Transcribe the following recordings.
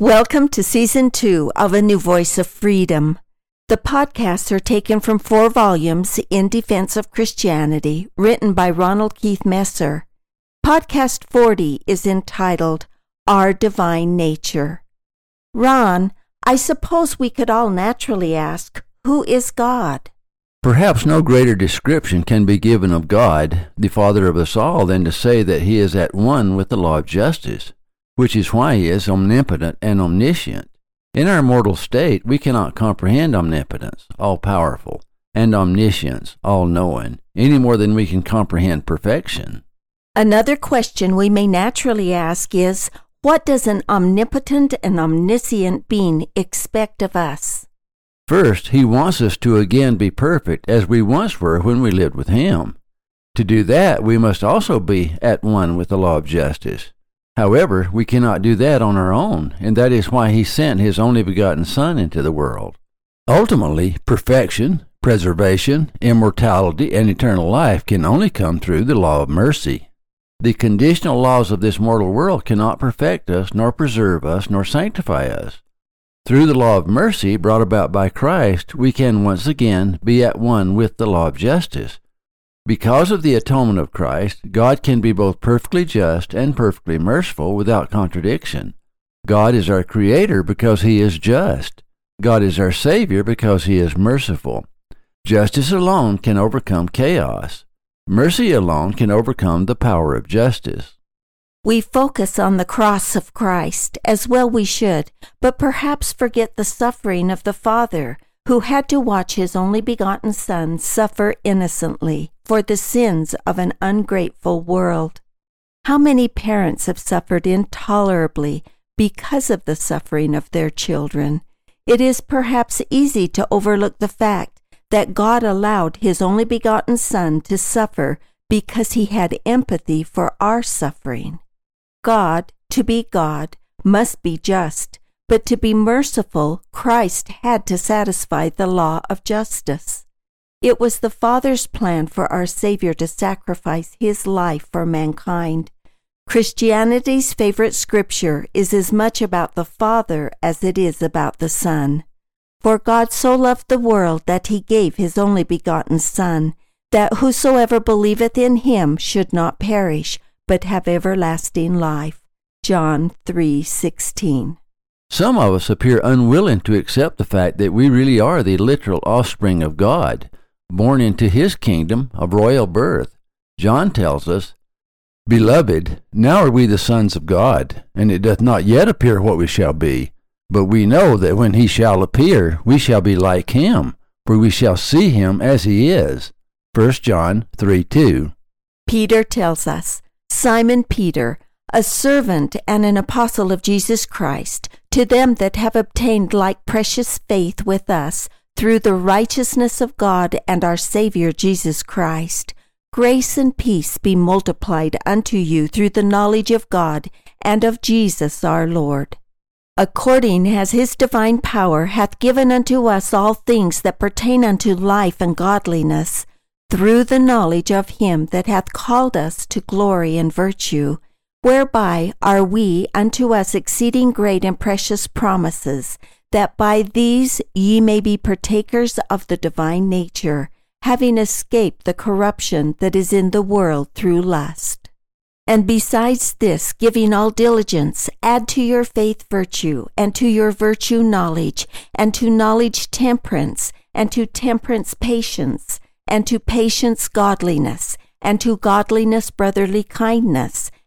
Welcome to season two of A New Voice of Freedom. The podcasts are taken from four volumes in defense of Christianity, written by Ronald Keith Messer. Podcast 40 is entitled Our Divine Nature. Ron, I suppose we could all naturally ask, Who is God? Perhaps no greater description can be given of God, the Father of us all, than to say that He is at one with the law of justice which is why he is omnipotent and omniscient. In our mortal state, we cannot comprehend omnipotence, all powerful, and omniscience, all knowing, any more than we can comprehend perfection. Another question we may naturally ask is what does an omnipotent and omniscient being expect of us? First, he wants us to again be perfect as we once were when we lived with him. To do that, we must also be at one with the law of justice. However, we cannot do that on our own, and that is why he sent his only begotten Son into the world. Ultimately, perfection, preservation, immortality, and eternal life can only come through the law of mercy. The conditional laws of this mortal world cannot perfect us, nor preserve us, nor sanctify us. Through the law of mercy brought about by Christ, we can once again be at one with the law of justice, because of the atonement of Christ, God can be both perfectly just and perfectly merciful without contradiction. God is our Creator because He is just. God is our Savior because He is merciful. Justice alone can overcome chaos. Mercy alone can overcome the power of justice. We focus on the cross of Christ, as well we should, but perhaps forget the suffering of the Father, who had to watch his only begotten Son suffer innocently for the sins of an ungrateful world. How many parents have suffered intolerably because of the suffering of their children? It is perhaps easy to overlook the fact that God allowed his only begotten Son to suffer because he had empathy for our suffering. God, to be God, must be just, but to be merciful, Christ had to satisfy the law of justice. It was the Father's plan for our Savior to sacrifice his life for mankind. Christianity's favorite scripture is as much about the Father as it is about the Son. For God so loved the world that he gave his only begotten Son, that whosoever believeth in him should not perish, but have everlasting life. John 3:16 some of us appear unwilling to accept the fact that we really are the literal offspring of God, born into His kingdom of royal birth. John tells us, Beloved, now are we the sons of God, and it doth not yet appear what we shall be. But we know that when he shall appear, we shall be like him, for we shall see him as he is. 1 John 3 2. Peter tells us, Simon Peter, a servant and an apostle of Jesus Christ, to them that have obtained like precious faith with us through the righteousness of God and our Saviour Jesus Christ, grace and peace be multiplied unto you through the knowledge of God and of Jesus our Lord. According as his divine power hath given unto us all things that pertain unto life and godliness, through the knowledge of him that hath called us to glory and virtue, whereby are we unto us exceeding great and precious promises, that by these ye may be partakers of the divine nature, having escaped the corruption that is in the world through lust. And besides this, giving all diligence, add to your faith virtue, and to your virtue knowledge, and to knowledge temperance, and to temperance patience, and to patience godliness, and to godliness brotherly kindness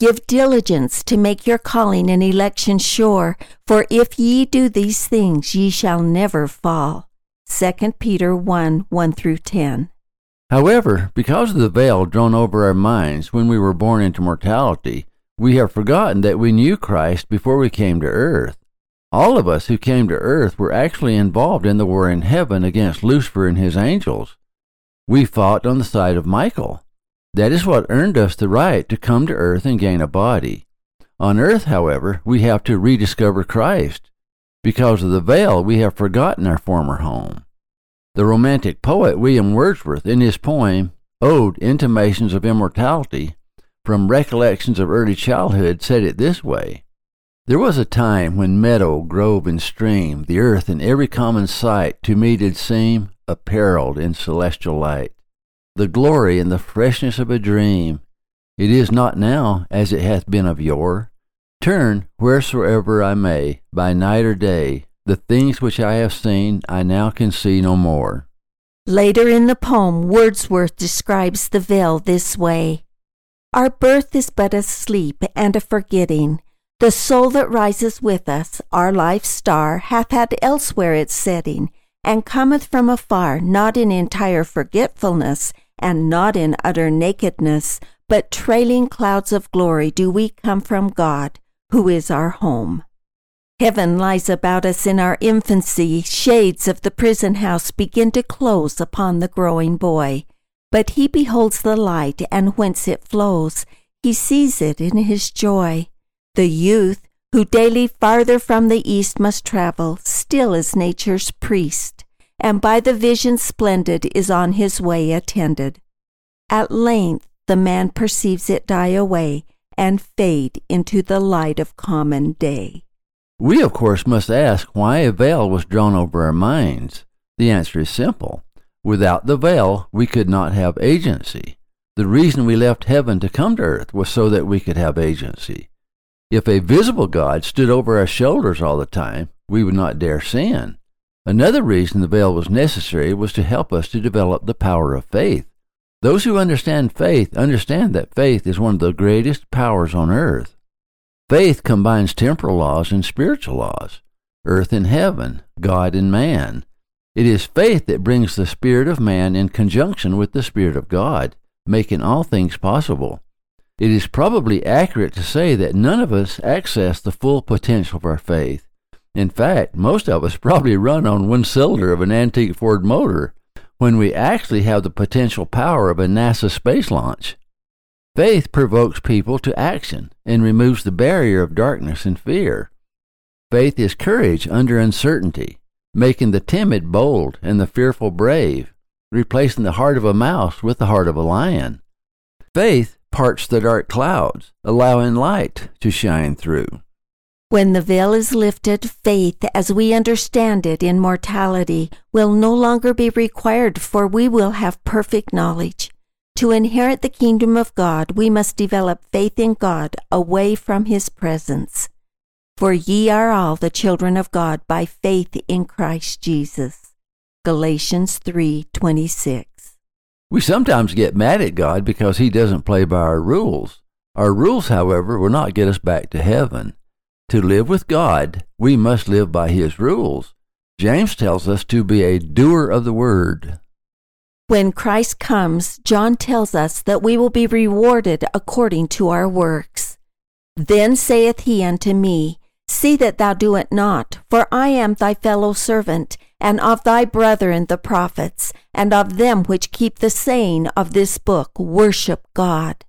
Give diligence to make your calling and election sure, for if ye do these things, ye shall never fall. 2 Peter 1 1 through 10. However, because of the veil drawn over our minds when we were born into mortality, we have forgotten that we knew Christ before we came to earth. All of us who came to earth were actually involved in the war in heaven against Lucifer and his angels. We fought on the side of Michael. That is what earned us the right to come to earth and gain a body. On earth, however, we have to rediscover Christ. Because of the veil, we have forgotten our former home. The romantic poet William Wordsworth, in his poem, Ode Intimations of Immortality, from recollections of early childhood, said it this way There was a time when meadow, grove, and stream, the earth and every common sight, to me did seem apparelled in celestial light, the glory and the freshness of a dream. It is not now as it hath been of yore. Turn wheresoever I may, by night or day, the things which I have seen I now can see no more. Later in the poem, Wordsworth describes the veil this way Our birth is but a sleep and a forgetting. The soul that rises with us, our life's star, hath had elsewhere its setting, and cometh from afar, not in entire forgetfulness, and not in utter nakedness, but trailing clouds of glory do we come from God, who is our home. Heaven lies about us in our infancy, shades of the prison house begin to close upon the growing boy. But he beholds the light, and whence it flows, he sees it in his joy. The youth, who daily farther from the east must travel, still is nature's priest, and by the vision splendid is on his way attended. At length the man perceives it die away, and fade into the light of common day. We, of course, must ask why a veil was drawn over our minds. The answer is simple. Without the veil, we could not have agency. The reason we left heaven to come to earth was so that we could have agency. If a visible God stood over our shoulders all the time, we would not dare sin. Another reason the veil was necessary was to help us to develop the power of faith. Those who understand faith understand that faith is one of the greatest powers on earth. Faith combines temporal laws and spiritual laws, earth and heaven, God and man. It is faith that brings the spirit of man in conjunction with the spirit of God, making all things possible. It is probably accurate to say that none of us access the full potential of our faith. In fact, most of us probably run on one cylinder of an antique Ford motor when we actually have the potential power of a NASA space launch. Faith provokes people to action and removes the barrier of darkness and fear. Faith is courage under uncertainty, making the timid bold and the fearful brave, replacing the heart of a mouse with the heart of a lion. Faith parts the dark clouds, allowing light to shine through. When the veil is lifted, faith, as we understand it in mortality, will no longer be required, for we will have perfect knowledge. To inherit the kingdom of God, we must develop faith in God away from his presence. For ye are all the children of God by faith in Christ Jesus. Galatians 3:26. We sometimes get mad at God because he doesn't play by our rules. Our rules, however, will not get us back to heaven. To live with God, we must live by his rules. James tells us to be a doer of the word, when Christ comes, John tells us that we will be rewarded according to our works. Then saith he unto me, See that thou do it not, for I am thy fellow servant, and of thy brethren the prophets, and of them which keep the saying of this book, worship God.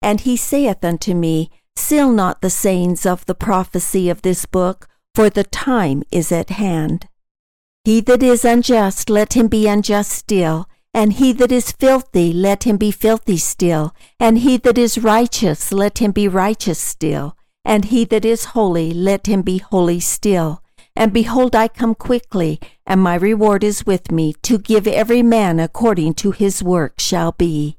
And he saith unto me, Seal not the sayings of the prophecy of this book, for the time is at hand. He that is unjust, let him be unjust still and he that is filthy, let him be filthy still. And he that is righteous, let him be righteous still. And he that is holy, let him be holy still. And behold, I come quickly, and my reward is with me, to give every man according to his work shall be.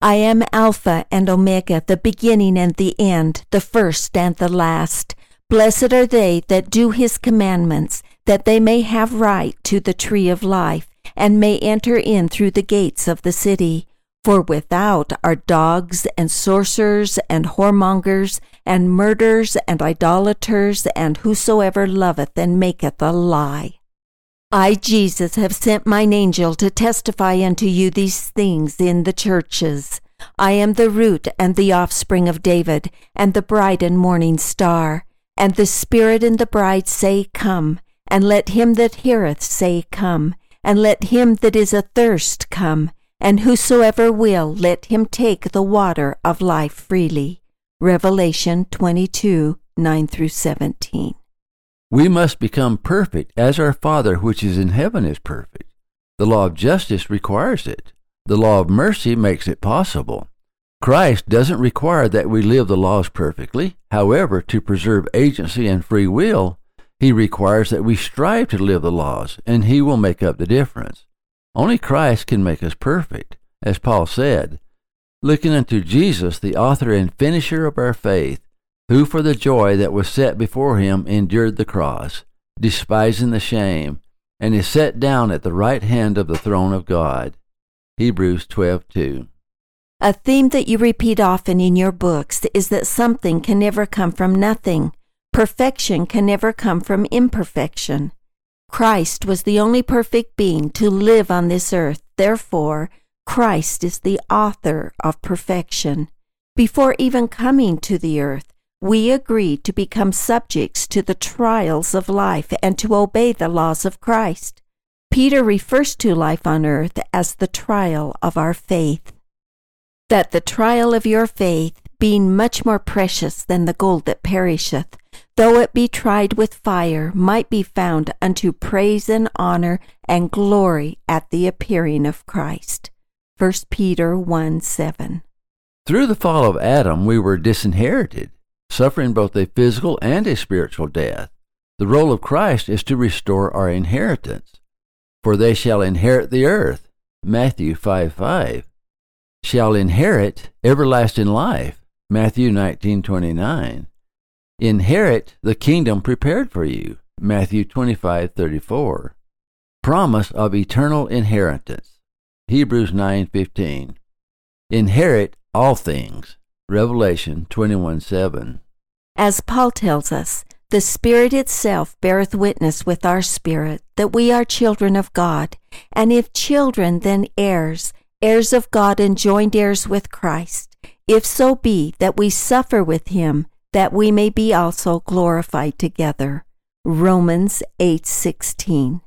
I am Alpha and Omega, the beginning and the end, the first and the last. Blessed are they that do his commandments, that they may have right to the tree of life and may enter in through the gates of the city. For without are dogs and sorcerers and whoremongers and murderers and idolaters and whosoever loveth and maketh a lie. I, Jesus, have sent mine angel to testify unto you these things in the churches. I am the root and the offspring of David, and the bright and morning star. And the Spirit and the bride say, Come. And let him that heareth say, Come. And let him that is athirst come. And whosoever will, let him take the water of life freely. Revelation 22 9 through 17. We must become perfect as our Father which is in heaven is perfect. The law of justice requires it. The law of mercy makes it possible. Christ doesn't require that we live the laws perfectly. However, to preserve agency and free will, he requires that we strive to live the laws, and he will make up the difference. Only Christ can make us perfect. As Paul said, looking unto Jesus, the author and finisher of our faith, who for the joy that was set before him endured the cross, despising the shame, and is set down at the right hand of the throne of God. Hebrews 12:2. A theme that you repeat often in your books is that something can never come from nothing. Perfection can never come from imperfection. Christ was the only perfect being to live on this earth. Therefore, Christ is the author of perfection. Before even coming to the earth, we agreed to become subjects to the trials of life and to obey the laws of Christ. Peter refers to life on earth as the trial of our faith. That the trial of your faith, being much more precious than the gold that perisheth, though it be tried with fire, might be found unto praise and honor and glory at the appearing of Christ. 1 Peter 1 7. Through the fall of Adam, we were disinherited, suffering both a physical and a spiritual death. The role of Christ is to restore our inheritance. For they shall inherit the earth. Matthew 5 5. Shall inherit everlasting life. Matthew 19:29. Inherit the kingdom prepared for you. Matthew 25:34. Promise of eternal inheritance. Hebrews 9:15. Inherit all things. Revelation 21:7. As Paul tells us, the Spirit itself beareth witness with our spirit that we are children of God, and if children, then heirs, heirs of God and joint heirs with Christ, if so be that we suffer with him, that we may be also glorified together. Romans 8:16.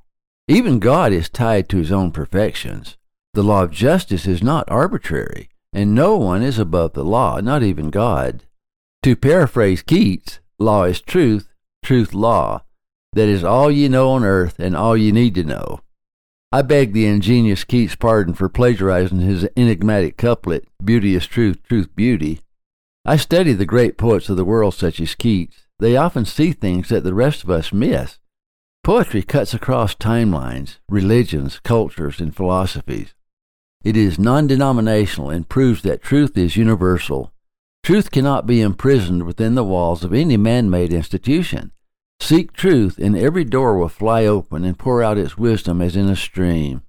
Even God is tied to his own perfections. The law of justice is not arbitrary, and no one is above the law, not even God. To paraphrase Keats, law is truth, truth law. That is all ye know on earth and all ye need to know. I beg the ingenious Keats' pardon for plagiarizing his enigmatic couplet, Beauty is truth, truth beauty, I study the great poets of the world, such as Keats. They often see things that the rest of us miss. Poetry cuts across timelines, religions, cultures, and philosophies. It is non denominational and proves that truth is universal. Truth cannot be imprisoned within the walls of any man made institution. Seek truth, and every door will fly open and pour out its wisdom as in a stream.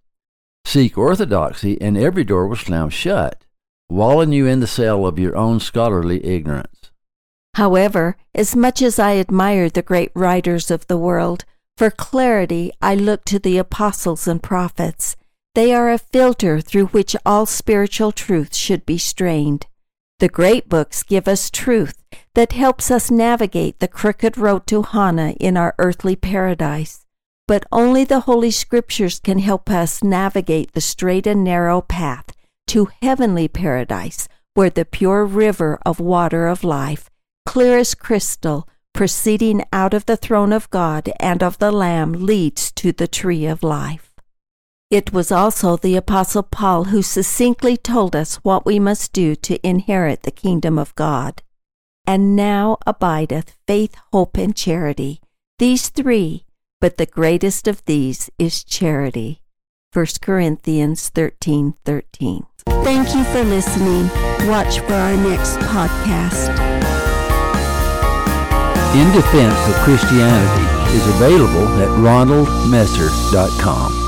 Seek orthodoxy, and every door will slam shut walling you in the cell of your own scholarly ignorance. However, as much as I admire the great writers of the world, for clarity I look to the apostles and prophets. They are a filter through which all spiritual truth should be strained. The great books give us truth that helps us navigate the crooked road to Hana in our earthly paradise. But only the Holy Scriptures can help us navigate the straight and narrow path to heavenly paradise, where the pure river of water of life, clear as crystal, proceeding out of the throne of God and of the Lamb, leads to the tree of life. It was also the Apostle Paul who succinctly told us what we must do to inherit the kingdom of God. And now abideth faith, hope, and charity, these three, but the greatest of these is charity. 1 Corinthians 13 13. Thank you for listening. Watch for our next podcast. In Defense of Christianity is available at ronaldmesser.com.